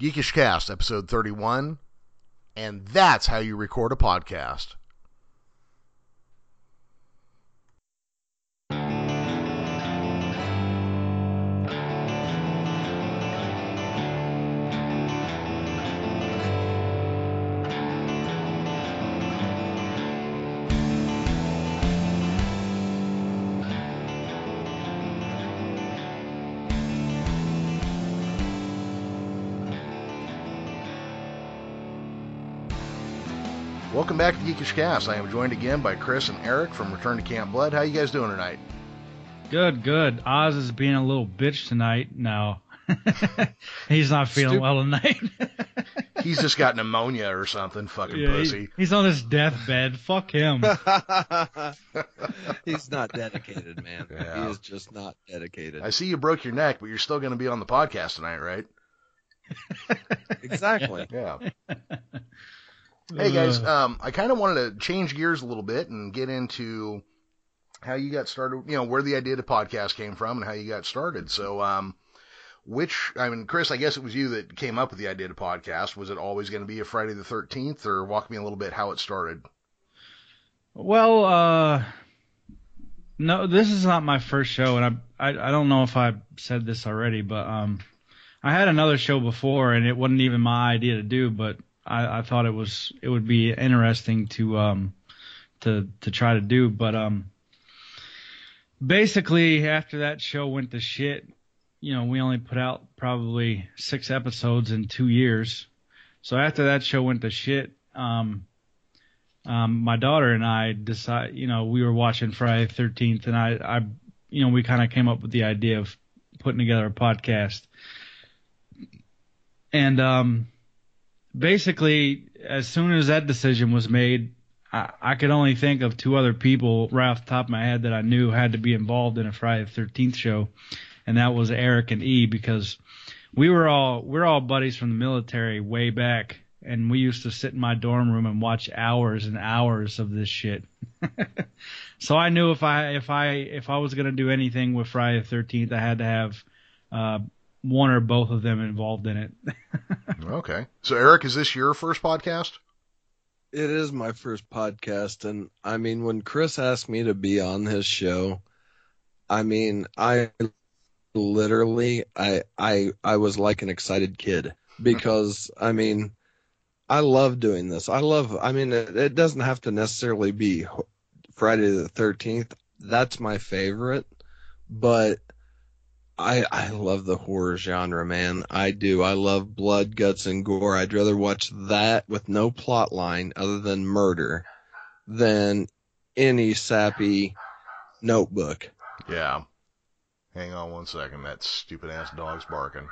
Geekish Cast, episode 31. And that's how you record a podcast. Welcome back to Geekish Cast. I am joined again by Chris and Eric from Return to Camp Blood. How you guys doing tonight? Good, good. Oz is being a little bitch tonight. No, he's not feeling Stup- well tonight. He's just got pneumonia or something, fucking Yeah, he- pussy. he's on his deathbed. Fuck him. He's not dedicated, man. Yeah. He is just not dedicated. I see you broke your neck, but you're still going to be on the podcast tonight, right? Exactly. Yeah. Hey guys, um, I kind of wanted to change gears a little bit and get into how you got started. You know, where the idea to podcast came from and how you got started. So, um, which I mean, Chris, I guess it was you that came up with the idea to podcast. Was it always going to be a Friday the Thirteenth, or walk me a little bit how it started? well, uh, no, this is not my first show, and I, I, I don't know if I said this already, but um, I had another show before, and it wasn't even my idea to do, but I, I thought it was it would be interesting to um to to try to do, but um basically after that show went to shit, you know, we only put out probably six episodes in two years. So after that show went to shit, um, um, my daughter and I decide, you know, we were watching Friday the 13th and I, I, you know, we kind of came up with the idea of putting together a podcast. And, um, basically as soon as that decision was made, I, I could only think of two other people right off the top of my head that I knew had to be involved in a Friday the 13th show. And that was Eric and E because we were all, we're all buddies from the military way back. And we used to sit in my dorm room and watch hours and hours of this shit. so I knew if I, if I, if I was to do anything with Friday the 13th, I had to have, uh, one or both of them involved in it. Okay. So, Eric, is this your first podcast? It is my first podcast, and I mean, when Chris asked me to be on his show, I mean, I literally, I, I, I was like an excited kid because I mean, I love doing this. I love. I mean, it, it doesn't have to necessarily be Friday the Thirteenth. That's my favorite, but I I love the horror genre, man. I do. I love blood, guts, and gore. I'd rather watch that with no plot line other than murder than any sappy notebook. Yeah. Hang on one second. That stupid ass dog's barking.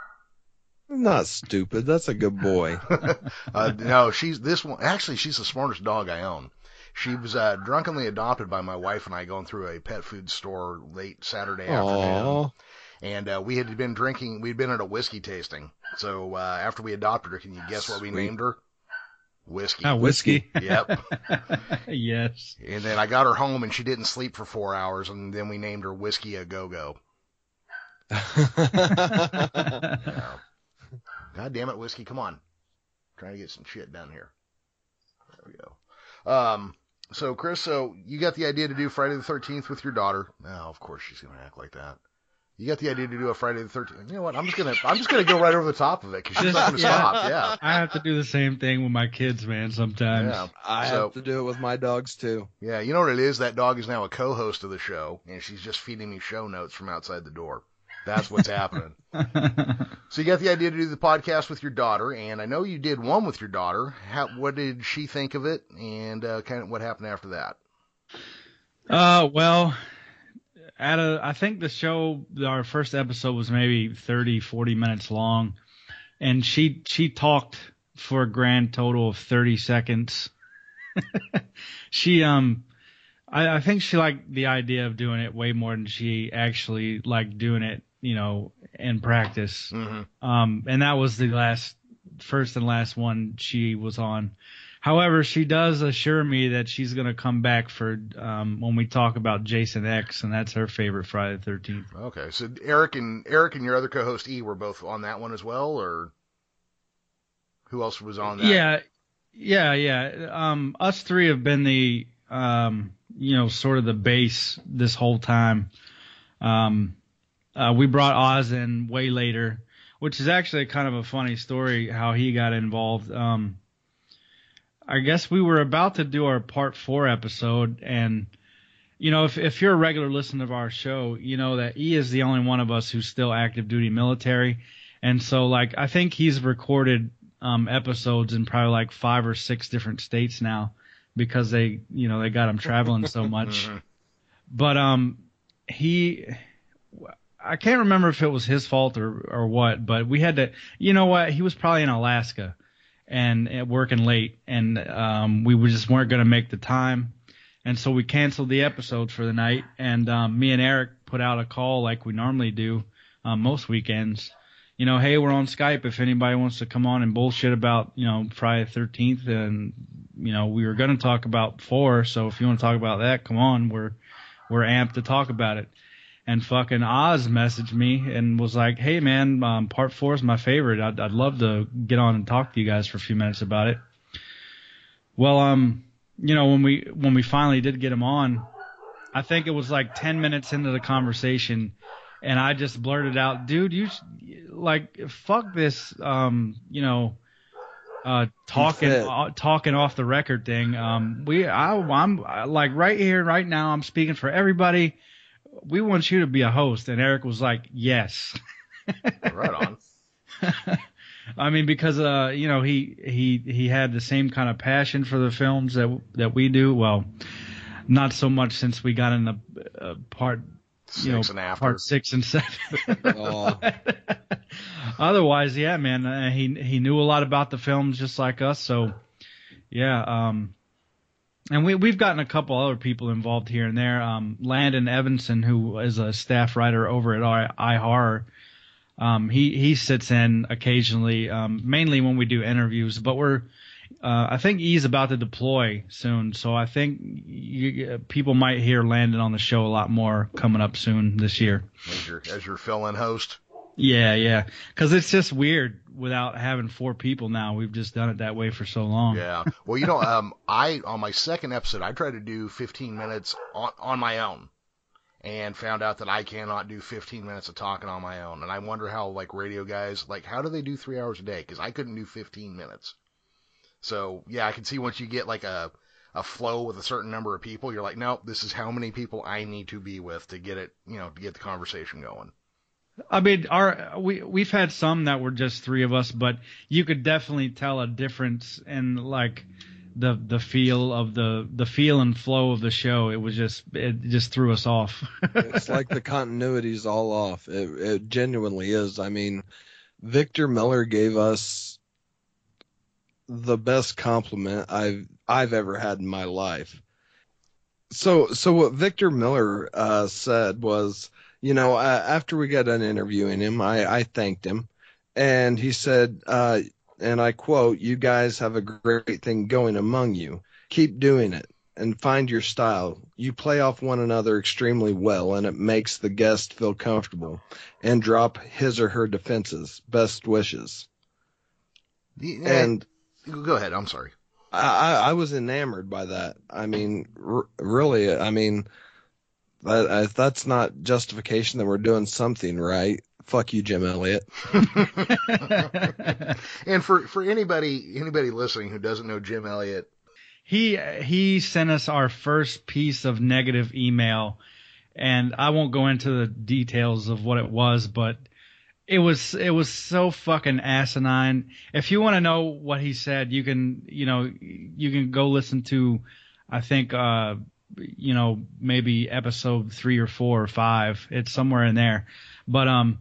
Not stupid. That's a good boy. uh, no, she's this one. Actually, she's the smartest dog I own. She was uh, drunkenly adopted by my wife and I going through a pet food store late Saturday afternoon. Aww. And uh, we had been drinking. We'd been at a whiskey tasting. So uh, after we adopted her, can you guess what we Sweet. named her? Whiskey. Ah, whiskey. Yep. yes. And then I got her home and she didn't sleep for four hours, and then we named her Whiskey a Go Go. God damn it, Whiskey, come on. trying to get some shit done here. There we go. Um, so Chris, so you got the idea to do Friday the 13th with your daughter. Now, of course she's going to act like that. You got the idea to do a Friday the 13th. You know what? I'm just going to, I'm just going to go right over the top of it because she's not going to Yeah. stop. Yeah. I have to do the same thing with my kids, man, sometimes. Yeah. I So- have to do it with my dogs too. Yeah, you know what it is? That dog is now a co-host of the show, and she's just feeding me show notes from outside the door. That's what's happening. So you got the idea to do the podcast with your daughter, and I know you did one with your daughter. How, what did she think of it, and uh, kind of what happened after that? Uh, well, at a, I think the show, our first episode was maybe 30, 40 minutes long, and she she talked for a grand total of 30 seconds. she um, I, I think she liked the idea of doing it way more than she actually liked doing it, you know, in practice. Mm-hmm. Um, and that was the last, first and last one she was on. However, she does assure me that she's going to come back for um, when we talk about Jason X, and that's her favorite Friday the Thirteenth. Okay, so Eric and Eric and your other co-host E were both on that one as well, or Who else was on that? Yeah, yeah, yeah. Um, us three have been the, um, you know, sort of the base this whole time. Um, uh, we brought Oz in way later, which is actually kind of a funny story how he got involved. Um, I guess we were about to do our part four episode, and you know, if if you're a regular listener of our show, you know that E is the only one of us who's still active duty military, and so like I think he's recorded um, episodes in probably like five or six different states now because they you know they got him traveling so much. Mhm. But um, he, I can't remember if it was his fault or or what, but we had to. You know what? He was probably in Alaska and, and working late, and um, we just weren't going to make the time, and so we canceled the episode for the night. And um, me and Eric put out a call like we normally do um, most weekends. You know, hey, we're on Skype. If anybody wants to come on and bullshit about, you know, Friday the 13th, and you know, we were going to talk about four. So if you want to talk about that, come on. We're we're amped to talk about it. And fucking Oz messaged me and was like, "Hey man, um, part four is my favorite. I'd, I'd love to get on and talk to you guys for a few minutes about it." Well, um, you know, when we when we finally did get him on, I think it was like ten minutes into the conversation, and I just blurted out, "Dude, you sh- like fuck this, um, you know." Uh, talking uh, talking off the record thing. Um, we I, I'm like right here, right now. I'm speaking for everybody. We want you to be a host, and Eric was like, "Yes." Right on. I mean, because uh, you know, he he he had the same kind of passion for the films that that we do. Well, not so much since we got in the uh, part Six you know and after. part six and seven. Oh. Otherwise, yeah, man, uh, he he knew a lot about the films just like us. So, yeah, um, and we we've gotten a couple other people involved here and there. Um, Landon Evanson, who is a staff writer over at I, iHorror, um, he he sits in occasionally, um, mainly when we do interviews. But we're uh, I think he's about to deploy soon, so I think you, people might hear Landon on the show a lot more coming up soon this year. As your as your fill-in host. Yeah, yeah, because it's just weird without having four people now. We've just done it that way for so long. Yeah. Well, you know, um, I on my second episode, I tried to do 15 minutes on on my own, and found out that I cannot do 15 minutes of talking on my own. And I wonder how like radio guys like how do they do three hours a day? Because I couldn't do 15 minutes. So yeah, I can see once you get like a a flow with a certain number of people, you're like, nope, this is how many people I need to be with to get it, you know, to get the conversation going. I mean, our we we've had some that were just three of us, but you could definitely tell a difference in like the the feel of the the feel and flow of the show. It was just it just threw us off. it's like the continuity's all off. It, it genuinely is. I mean, Victor Miller gave us the best compliment I've I've ever had in my life. So so what Victor Miller uh, said was, you know, uh, after we got done interviewing him, I, I thanked him, and he said, uh, and I quote, "You guys have a great thing going among you. Keep doing it." and find your style. You play off one another extremely well, and it makes the guest feel comfortable and drop his or her defenses. Best wishes. Yeah, And go ahead. I'm sorry. I, I I was enamored by that. I mean, r- really, I mean, that, uh, if that's not justification that we're doing something right, fuck you, Jim Elliott. and for for anybody anybody listening who doesn't know Jim Elliott, he he sent us our first piece of negative email, and I won't go into the details of what it was, but it was it was so fucking asinine. If you want to know what he said, you can you know you can go listen to, I think uh you know maybe episode three or four or five. It's somewhere in there, but um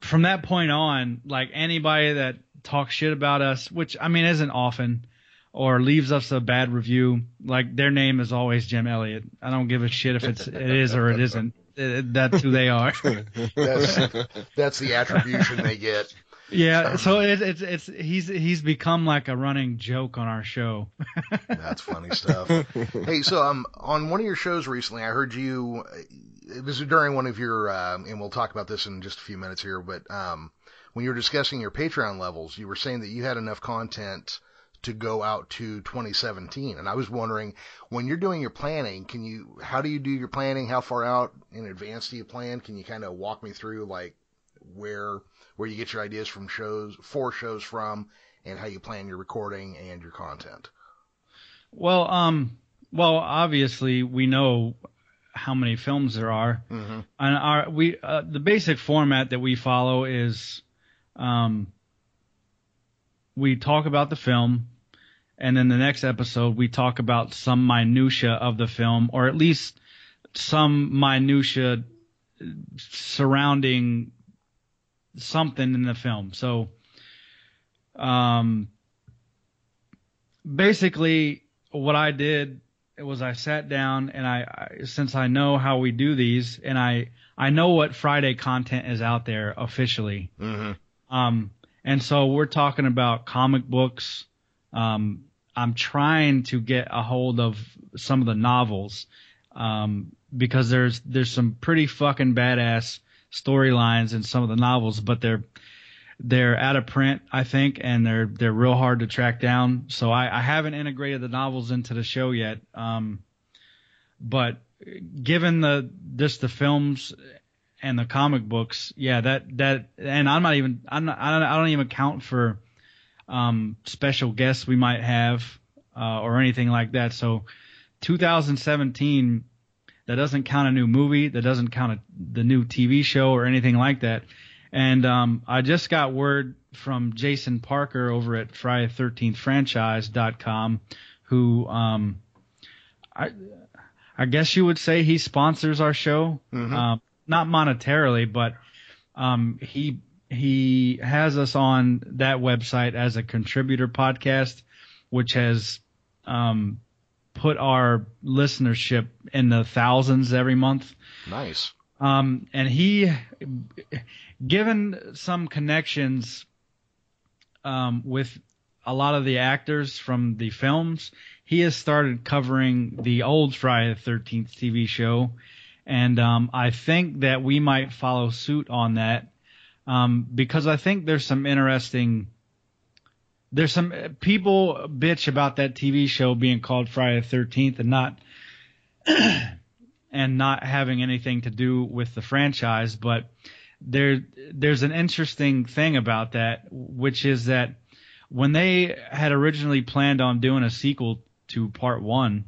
from that point on, like anybody that talks shit about us, which I mean isn't often, or leaves us a bad review, like their name is always Jim Elliott. I don't give a shit if it's it is or it isn't. That's who they are. that's that's the attribution they get. Yeah, so it, it's it's he's he's become like a running joke on our show. That's funny stuff. hey, so um, on one of your shows recently, I heard you. It was during one of your, um, and we'll talk about this in just a few minutes here. But um, when you were discussing your Patreon levels, you were saying that you had enough content to go out to 2017. And I was wondering, when you're doing your planning, can you, how do you do your planning? How far out in advance do you plan? Can you kind of walk me through like where, where you get your ideas from shows, for shows from, and how you plan your recording and your content? Well, um, well, obviously we know how many films there are, mm-hmm. and our we uh, the basic format that we follow is, um, we talk about the film, and then the next episode we talk about some minutia of the film, or at least some minutia surrounding something in the film. So, um, basically, what I did was I sat down and I, I, since I know how we do these and I I know what Friday content is out there officially. Mm-hmm. Um, and so we're talking about comic books. Um, I'm trying to get a hold of some of the novels um, because there's there's some pretty fucking badass storylines in some of the novels, but they're they're out of print, I think, and they're they're real hard to track down. So I, I haven't integrated the novels into the show yet. Um, but given the just the films and the comic books, yeah, that that and I'm not even I'm not I don't, I don't even count for um, special guests we might have uh, or anything like that. So 2017 that doesn't count a new movie, that doesn't count a, the new TV show or anything like that. And um, I just got word from Jason Parker over at Friday13thfranchise.com, who um, I I guess you would say he sponsors our show, Mhm. um, not monetarily, but um, he he has us on that website as a contributor podcast, which has um, put our listenership in the thousands every month. Nice. Um, and he, given some connections um, with a lot of the actors from the films, he has started covering the old Friday the Thirteenth TV show, and um, I think that we might follow suit on that um, because I think there's some interesting. There's some people bitch about that TV show being called Friday the Thirteenth and not and not having anything to do with the franchise, but there there's an interesting thing about that, which is that when they had originally planned on doing a sequel to part one,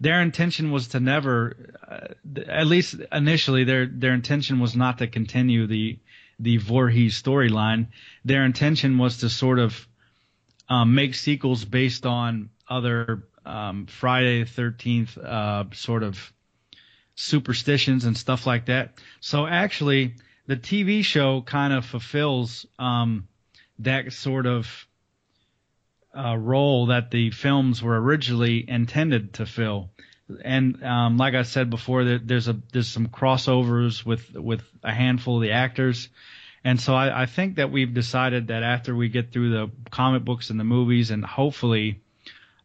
their intention was to never, uh, at least initially, their their intention was not to continue the the Voorhees storyline. Their intention was to sort of um, make sequels based on other um, Friday the Thirteenth uh, sort of superstitions and stuff like that. So actually, the TV show kind of fulfills um, that sort of uh, role that the films were originally intended to fill. And um, like I said before, there, there's a there's some crossovers with with a handful of the actors. And so I, I think that we've decided that after we get through the comic books and the movies and hopefully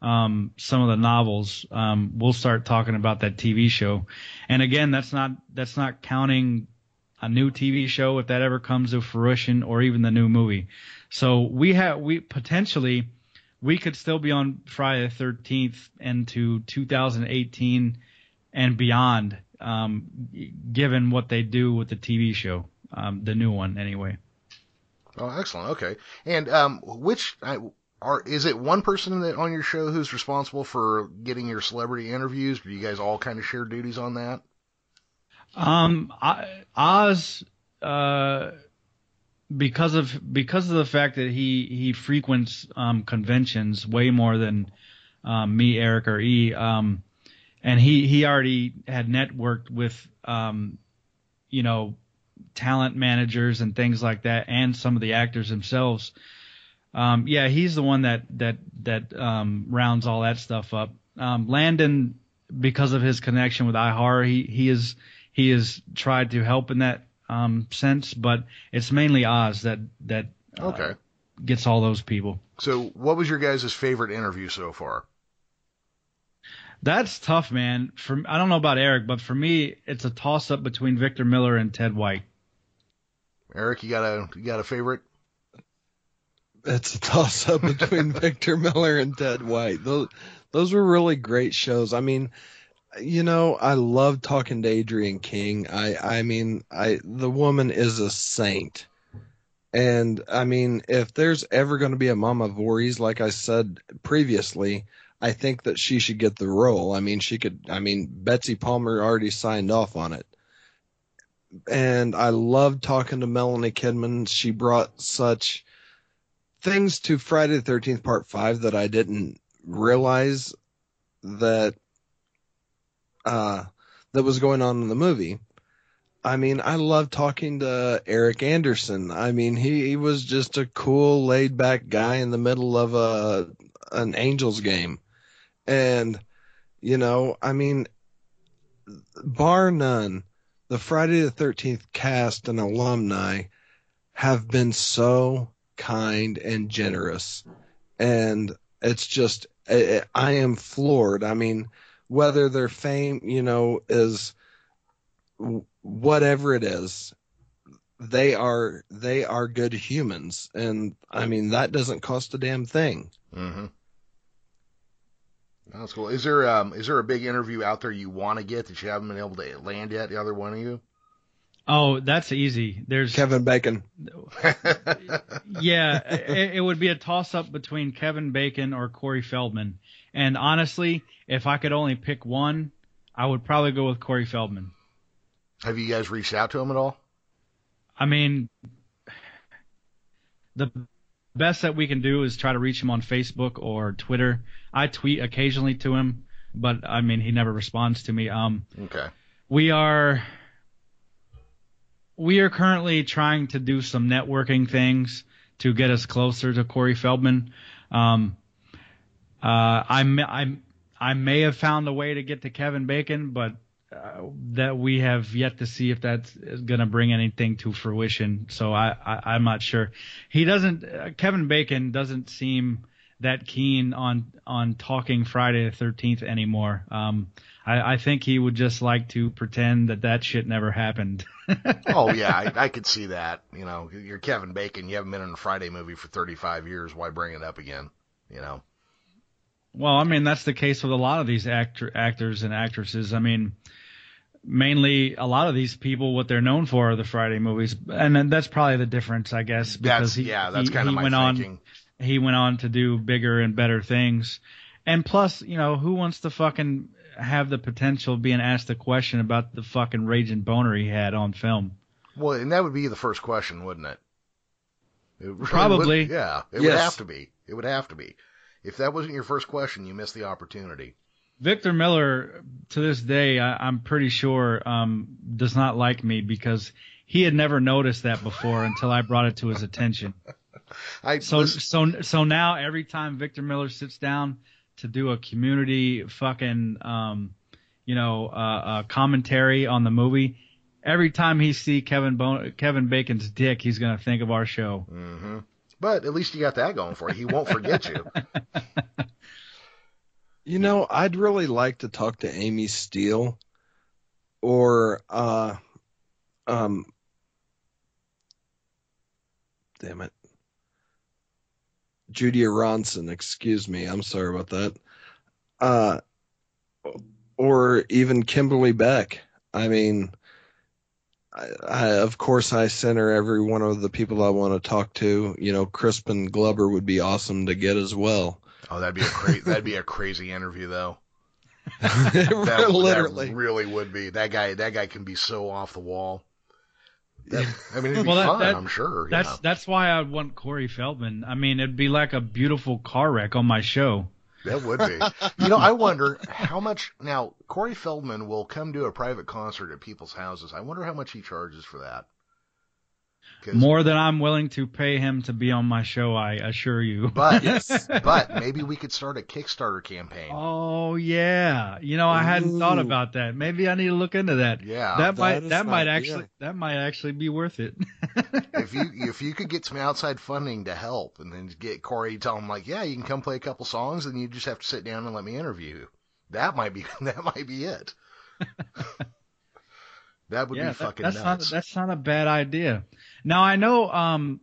um, some of the novels, um, we'll start talking about that TV show. And again, that's not that's not counting a new TV show if that ever comes to fruition, or even the new movie. So we have we potentially we could still be on Friday the Thirteenth into 2018 and beyond, um, given what they do with the TV show, um, the new one anyway. Oh, excellent. Okay. And um, which I, are is it one person that on your show who's responsible for getting your celebrity interviews? Do you guys all kind of share duties on that? Um, I, Oz, uh, because of because of the fact that he he frequents um, conventions way more than um, me, Eric, or E. Um, and he he already had networked with um, you know talent managers and things like that, and some of the actors themselves. Um, yeah, he's the one that that that um, rounds all that stuff up. Landon, because of his connection with iHorror, he he is he has tried to help in that um, sense, but it's mainly Oz that that uh, Okay. gets all those people. So, what was your guys' favorite interview so far? That's tough, man. For I don't know about Eric, but for me, it's a toss up between Victor Miller and Ted White. Eric, you got a you got a favorite? It's a toss up between Victor Miller and Ted White. Those those were really great shows. I mean, you know, I love talking to Adrienne King. I I mean, I the woman is a saint. And I mean, if there's ever going to be a Mama Voorhees, like I said previously, I think that she should get the role. I mean, she could. I mean, Betsy Palmer already signed off on it. And I love talking to Melanie Kinnaman. She brought such things to Friday the Thirteenth Part Five that I didn't realize that uh, that was going on in the movie. I mean, I love talking to Erich Anderson. I mean, he, he was just a cool, laid back guy in the middle of a an Angels game, and you know, I mean, bar none, the Friday the Thirteenth cast and alumni have been so kind and generous, and it's just I, I am floored. I mean, whether their fame, you know, is whatever it is, they are they are good humans, and I mean that doesn't cost a damn thing. Mm-hmm. That's cool. Is there um is there a big interview out there you want to get that you haven't been able to land yet? The other one of you? Oh, that's easy. There's Kevin Bacon. yeah, it, it would be a toss up between Kevin Bacon or Corey Feldman. And honestly, if I could only pick one, I would probably go with Corey Feldman. Have you guys reached out to him at all? I mean, the best that we can do is try to reach him on Facebook or Twitter. I tweet occasionally to him, but I mean, he never responds to me. Um, Okay. we are we are currently trying to do some networking things to get us closer to Corey Feldman. Um, I may, I I may have found a way to get to Kevin Bacon, but uh, that we have yet to see if that's going to bring anything to fruition. So I, I I'm not sure. He doesn't. Uh, Kevin Bacon doesn't seem that keen on on talking Friday the Thirteenth anymore. Um, I, I think he would just like to pretend that that shit never happened. oh yeah, I, I could see that. You know, you're Kevin Bacon. You haven't been in a Friday movie for 35 years. Why bring it up again? You know. Well, I mean that's the case with a lot of these actor actors and actresses. I mean, mainly a lot of these people, what they're known for are the Friday movies, and then that's probably the difference, I guess. Because That's he, yeah, that's he, kind of he my went on thinking. he went on to do bigger and better things. And plus, you know, who wants to fucking have the potential of being asked a question about the fucking raging boner he had on film? Well, and that would be the first question, wouldn't it? It really Probably. would- yeah, it would have to be. It would have to be. If that wasn't your first question, you missed the opportunity. Victor Miller, to this day, I, I'm pretty sure, um, does not like me because he had never noticed that before until I brought it to his attention. I So, so, so now every time Victor Miller sits down to do a community fucking, um, you know, uh, uh, commentary on the movie, every time he see Kevin Bon- Kevin Bacon's dick, he's gonna think of our show. hmm But at least you got that going for you. He won't forget you. You know, I'd really like to talk to Amy Steel or uh um damn it. Judie Aronson, excuse me. I'm sorry about that. Uh or even Kimberly Beck. I mean I, I of course I sent her every one of the people I want to talk to. You know, Crispin Glover would be awesome to get as well. Oh, that'd be a cra- that'd be a crazy interview though. That, Literally. that really would be. That guy that guy can be so off the wall. That, I mean, it'd be Well, that- fun. that- I'm sure. That's know. that's why I'd want Corey Feldman. I mean, it'd be like a beautiful car wreck on my show. That would be. You know, I wonder how much now Corey Feldman will come do a private concert at people's houses. I wonder how much he charges for that. 'Cause- More than I'm willing to pay him to be on my show, I assure you. but Yes. but maybe we could start a Kickstarter campaign. Oh yeah, you know I hadn't thought about that. Maybe I need to look into that. Yeah. that that might that might idea. actually that might actually be worth it. if you if you could get some outside funding to help, and then get Corey to tell him like, yeah, you can come play a couple songs, and you just have to sit down and let me interview you. That might be that might be it. that would yeah, be that- fucking that's nuts. not that's not a bad idea. Now I know, um,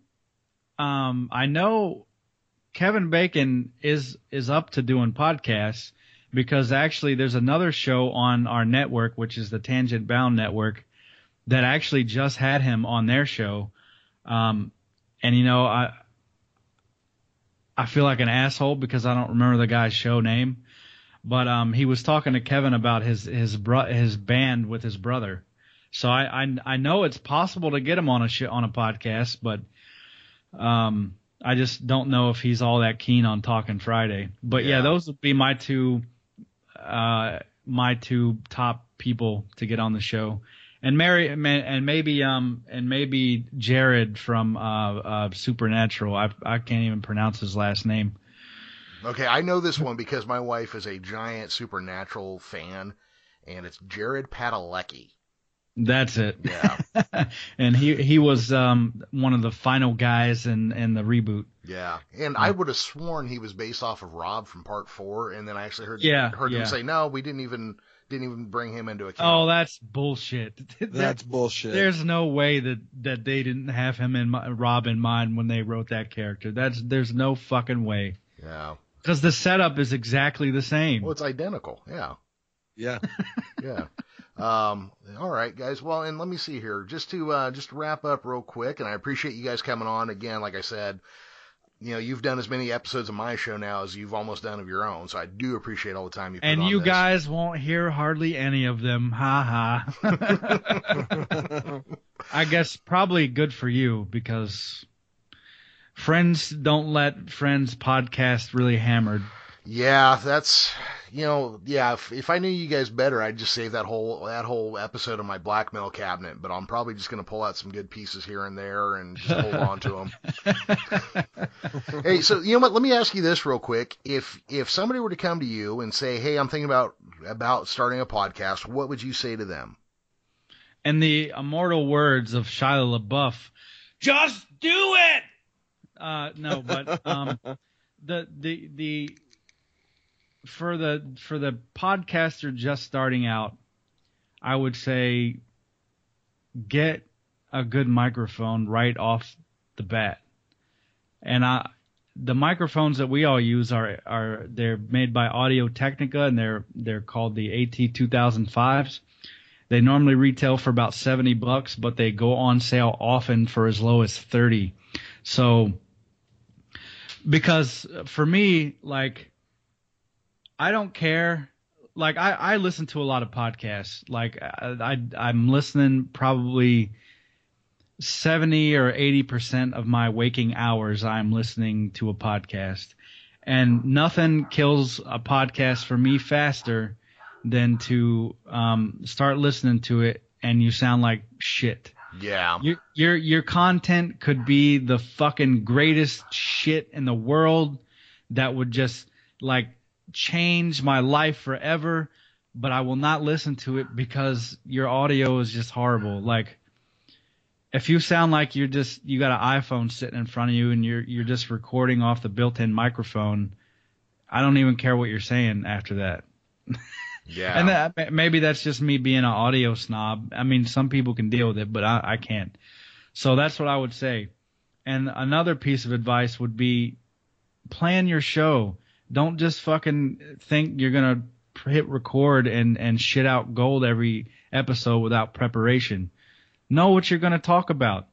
um, I know Kevin Bacon is is up to doing podcasts because actually there's another show on our network, which is the Tangent Bound Network, that actually just had him on their show. Um, and you know, I I feel like an asshole because I don't remember the guy's show name, but um, he was talking to Kevin about his his bro- his band with his brother. So I, I I know it's possible to get him on a sh- on a podcast, but um, I just don't know if he's all that keen on talking Friday. But yeah, Yeah. those would be my two uh my two top people to get on the show. And Mary and maybe um and maybe Jared from uh, uh Supernatural. I I can't even pronounce his last name. Okay, I know this one because my wife is a giant Supernatural fan, and it's Jared Padalecki. That's it. Yeah. and he he was um one of the final guys in in the reboot. Yeah, and I would have sworn he was based off of Rob from Part Four, and then I actually heard Yeah, heard yeah. them say no, we didn't even didn't even bring him into account. Oh, that's bullshit. That's bullshit. There's no way that that they didn't have him in Rob in mind when they wrote that character. That's there's no fucking way. yeah, Because the setup is exactly the same. well, it's identical. Yeah, yeah. yeah. Um, all right, guys. Well, and let me see here, just to uh, just wrap up real quick, and I appreciate you guys coming on again. Like I said, you know, you've done as many episodes of my show now as you've almost done of your own, so I do appreciate all the time you put and you this. guys won't hear hardly any of them. Ha ha. I guess probably good for you because friends don't let friends podcast really hammered. Yeah, that's you know, yeah. If, if I knew you guys better, I'd just save that whole that whole episode of my blackmail cabinet. But I'm probably just gonna pull out some good pieces here and there and just hold on to them. hey, so you know what? Let me ask you this real quick. If if somebody were to come to you and say, "Hey, I'm thinking about about starting a podcast," what would you say to them? And the immortal words of Shia LaBeouf, just do it. Uh, no, but um, the the the for the for the podcaster just starting out, I would say get a good microphone right off the bat. And I the microphones that we all use are are they're made by Audio Technica and they're they're called the AT 2005s. They normally retail for about 70 bucks, but they go on sale often for as low as 30. So because for me like I don't care like I I listen to a lot of podcasts. Like I, I I'm listening probably 70 or 80% of my waking hours I'm listening to a podcast. And nothing kills a podcast for me faster than to um, start listening to it and you sound like shit. Yeah, Your your your content could be the fucking greatest shit in the world that would just like change my life forever, but I will not listen to it because your audio is just horrible. Like if you sound like you're just you got an iPhone sitting in front of you and you're you're just recording off the built-in microphone, I don't even care what you're saying after that. yeah. And that, maybe that's just me being an audio snob. I mean, some people can deal with it, but I, I can't. So that's what I would say. And another piece of advice would be plan your show. Don't just fucking think you're gonna hit record and and shit out gold every episode without preparation. Know what you're gonna talk about.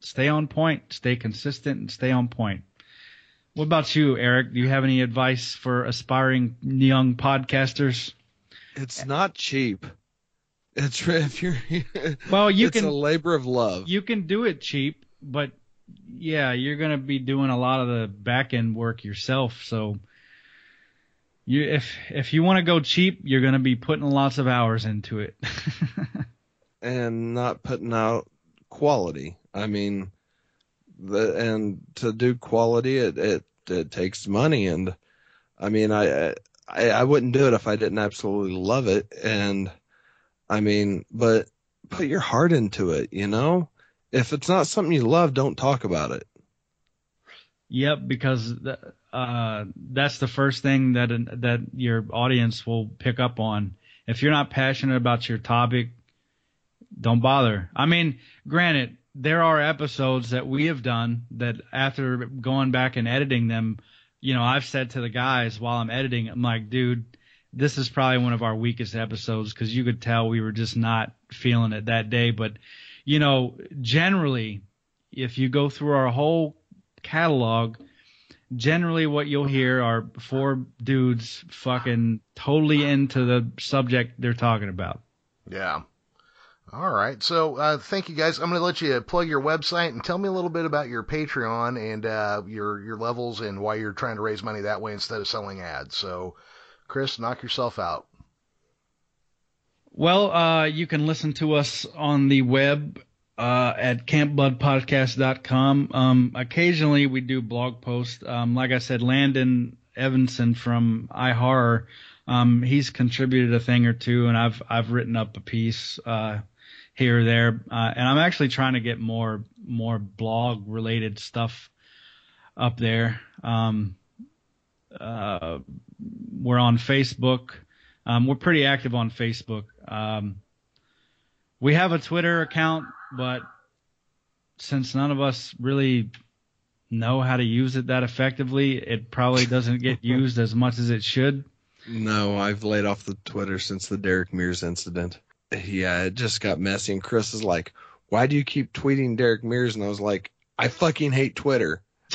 Stay on point. Stay consistent and stay on point. What about you, Eric? Do you have any advice for aspiring young podcasters? It's not cheap. It's if you're Well, you it's can a labor of love. you can do it cheap, but yeah, you're gonna be doing a lot of the back end work yourself. So you if if you want to go cheap, you're gonna be putting lots of hours into it. and not putting out quality. I mean, the and to do quality, it it, it takes money, and I mean, I, I I wouldn't do it if I didn't absolutely love it, and I mean, but put your heart into it, you know. If it's not something you love, don't talk about it. yep, because the, uh, that's the first thing that that your audience will pick up on. If you're not passionate about your topic, don't bother. I mean, granted, there are episodes that we have done that after going back and editing them, you know, I've said to the guys while I'm editing, I'm like, dude, this is probably one of our weakest episodes because you could tell we were just not feeling it that day. But, you know, generally, if you go through our whole catalog, generally what you'll hear are four dudes fucking totally into the subject they're talking about. Yeah. All right. So uh, thank you guys. I'm going to let you plug your website and tell me a little bit about your Patreon and uh, your your levels and why you're trying to raise money that way instead of selling ads. So, Chris, knock yourself out. Well, uh, you can listen to us on the web uh, at campbloodpodcast.com. Um, occasionally we do blog posts. Um, like I said, Landon Evanson from iHorror, um, he's contributed a thing or two, and I've I've written up a piece uh, here or there, uh, and I'm actually trying to get more more blog related stuff up there. Um, uh, we're on Facebook. Um, we're pretty active on Facebook. Um, we have a Twitter account, but since none of us really know how to use it that effectively, it probably doesn't get used as much as it should. No, I've laid off the Twitter since the Derek Mears incident. Yeah, it just got messy. And Chris is like, "Why do you keep tweeting Derek Mears?" And I was like, "I fucking hate Twitter."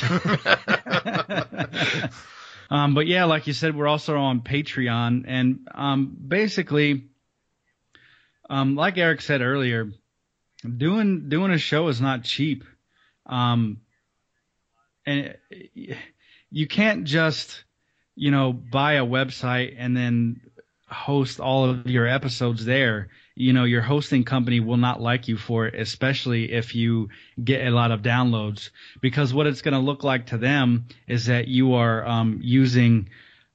um, but yeah, like you said, we're also on Patreon, and um, basically, um, like Eric said earlier, doing doing a show is not cheap, um, and you can't just you know buy a website and then host all of your episodes there, you know, your hosting company will not like you for it, especially if you get a lot of downloads, because what it's going to look like to them is that you are um, using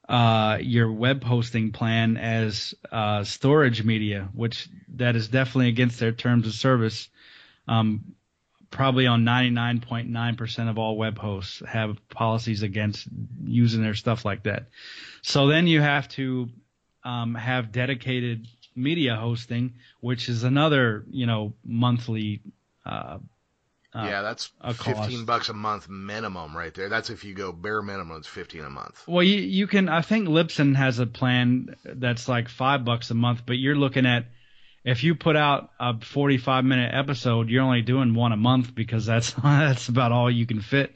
uh, your web hosting plan as uh, storage media, which that is definitely against their terms of service. Um, probably on 99.9% of all web hosts have policies against using their stuff like that. So then you have to um, have dedicated media hosting, which is another, you know, monthly. Uh, uh, yeah, that's fifteen bucks a month minimum right there. That's if you go bare minimum, it's fifteen a month. Well, you you can. I think Libsyn has a plan that's like five bucks a month, but you're looking at if you put out a 45 minute episode, you're only doing one a month because that's that's about all you can fit.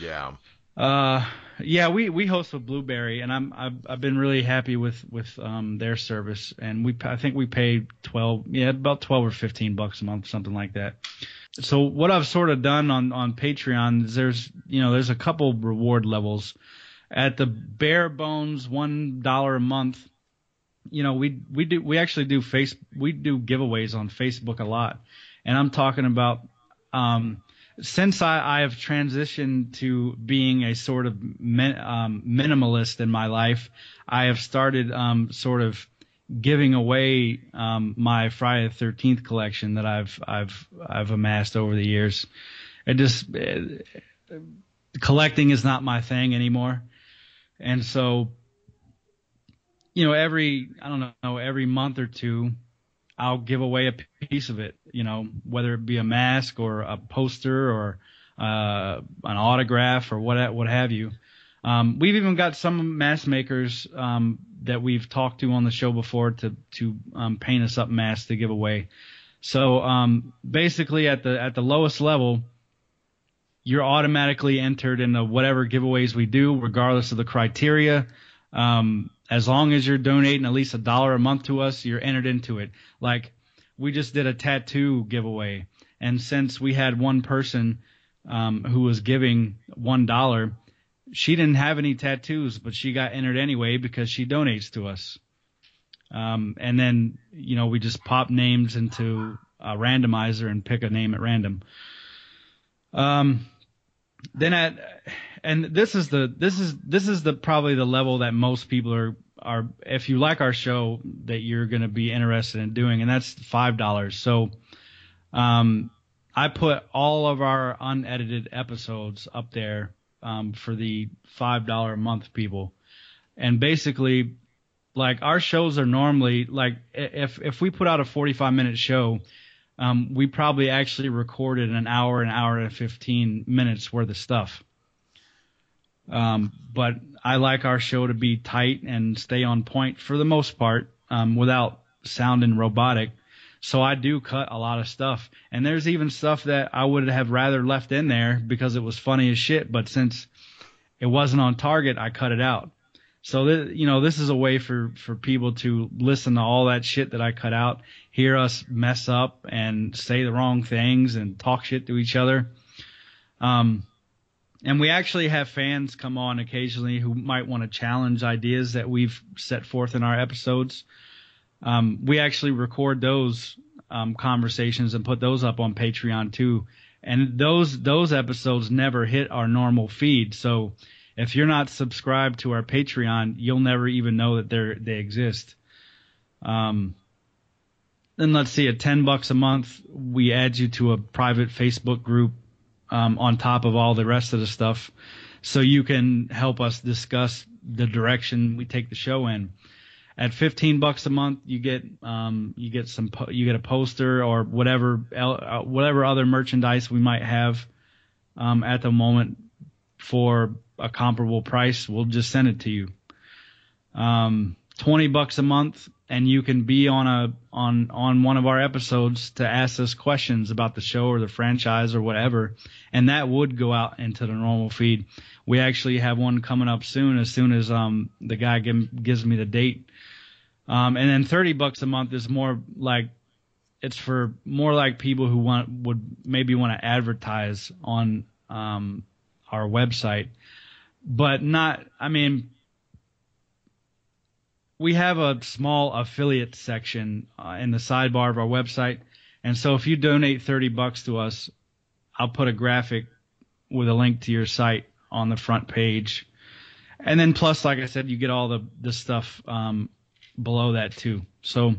Yeah. Uh, yeah, we, we host with Blubrry, and I'm I've, I've been really happy with with um their service, and we I think we pay twelve yeah about twelve or fifteen bucks a month, something like that. So what I've sort of done on on Patreon is there's you know there's a couple reward levels. At the bare bones one dollar a month, you know we we do we actually do face we do giveaways on Facebook a lot, and I'm talking about um since I, I have transitioned to being a sort of min, um, minimalist in my life, I have started um, sort of giving away um, my Friday the Thirteenth collection that I've I've I've amassed over the years. It just it, collecting is not my thing anymore, and so you know every I don't know every month or two I'll give away a piece of it, you know, whether it be a mask or a poster or uh, an autograph or what what have you. Um, we've even got some mask makers um, that we've talked to on the show before to to um, paint us up masks to give away. So um, basically, at the at the lowest level, you're automatically entered into whatever giveaways we do, regardless of the criteria. Um, as long as you're donating at least a dollar a month to us, you're entered into it. Like we just did a tattoo giveaway, and since we had one person um, who was giving one dollar, she didn't have any tattoos, but she got entered anyway because she donates to us. Um, and then you know we just pop names into a randomizer and pick a name at random. Um, then at and this is the this is this is the probably the level that most people are are if you like our show that you're going to be interested in doing and that's five dollars. So um i put all of our unedited episodes up there um for the five dollar a month people. And basically like our shows are normally like if if we put out a 45 minute show um, we probably actually recorded an hour, an hour and 15 minutes worth of stuff. Um, but I like our show to be tight and stay on point for the most part, um, without sounding robotic. So I do cut a lot of stuff. And there's even stuff that I would have rather left in there because it was funny as shit. But since it wasn't on target, I cut it out. So you know, this is a way for for people to listen to all that shit that I cut out, hear us mess up and say the wrong things and talk shit to each other. Um, and we actually have fans come on occasionally who might want to challenge ideas that we've set forth in our episodes. Um, we actually record those um, conversations and put those up on Patreon too. And those those episodes never hit our normal feed. So if you're not subscribed to our Patreon, you'll never even know that they they exist. Um, then let's see, at ten bucks a month, we add you to a private Facebook group um, on top of all the rest of the stuff, so you can help us discuss the direction we take the show in. At 15 bucks a month, you get um, you get some po- you get a poster or whatever uh, whatever other merchandise we might have um, at the moment for a comparable price. We'll just send it to you. Um, 20 bucks a month and you can be on a on on one of our episodes to ask us questions about the show or the franchise or whatever and that would go out into the normal feed we actually have one coming up soon as soon as um the guy give, gives me the date um and then 30 bucks a month is more like it's for more like people who want would maybe want to advertise on um our website but not i mean we have a small affiliate section uh, in the sidebar of our website. And so if you donate 30 bucks to us, I'll put a graphic with a link to your site on the front page. And then plus, like I said, you get all the, the stuff, um, below that too. So,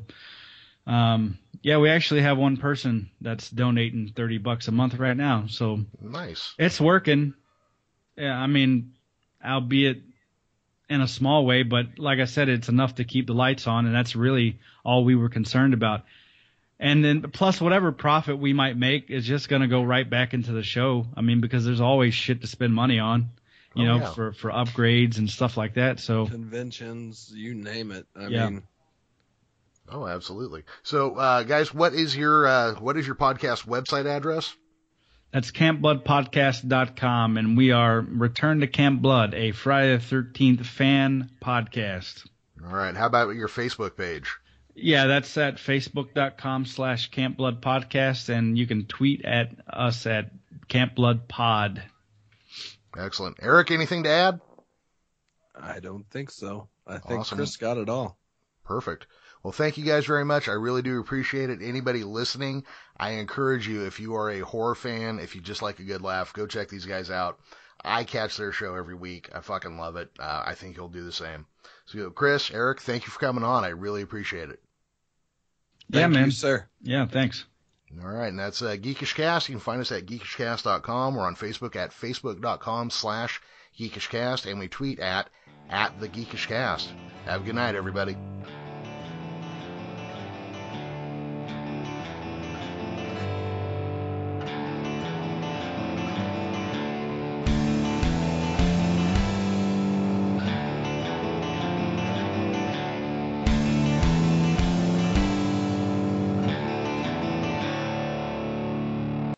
um, yeah, we actually have one person that's donating 30 bucks a month right now. So Nice. it's working. Yeah, I mean, albeit in a small way, but like I said, it's enough to keep the lights on, and that's really all we were concerned about. And then plus whatever profit we might make is just going to go right back into the show. I mean, because there's always shit to spend money on, you Oh, know, yeah. for for upgrades and stuff like that. So Conventions, you name it. I Yeah. mean, Oh, absolutely. So, uh, guys, what is your uh, what is your podcast website address? That's campbloodpodcast.com, and we are Return to Camp Blood, a Friday the 13th fan podcast. All right. How about your Facebook page? Yeah, that's at facebook.com slash Camp Blood Podcast, and you can tweet at us at campbloodpod. Excellent. Eric, anything to add? I don't think so. I think Awesome. Chris got it all. Perfect. Well, thank you guys very much. I really do appreciate it. Anybody listening, I encourage you, if you are a horror fan, if you just like a good laugh, go check these guys out. I catch their show every week. I fucking love it. Uh, I think you'll do the same. So, Chris, Eric, thank you for coming on. I really appreciate it. Yeah, man. you, sir. Yeah, thanks. All right, and that's uh, Geekish Cast. You can find us at geekishcast.com. We're on Facebook at facebook.com slash geekishcast, and we tweet at at the Geekish Cast. Have a good night, everybody.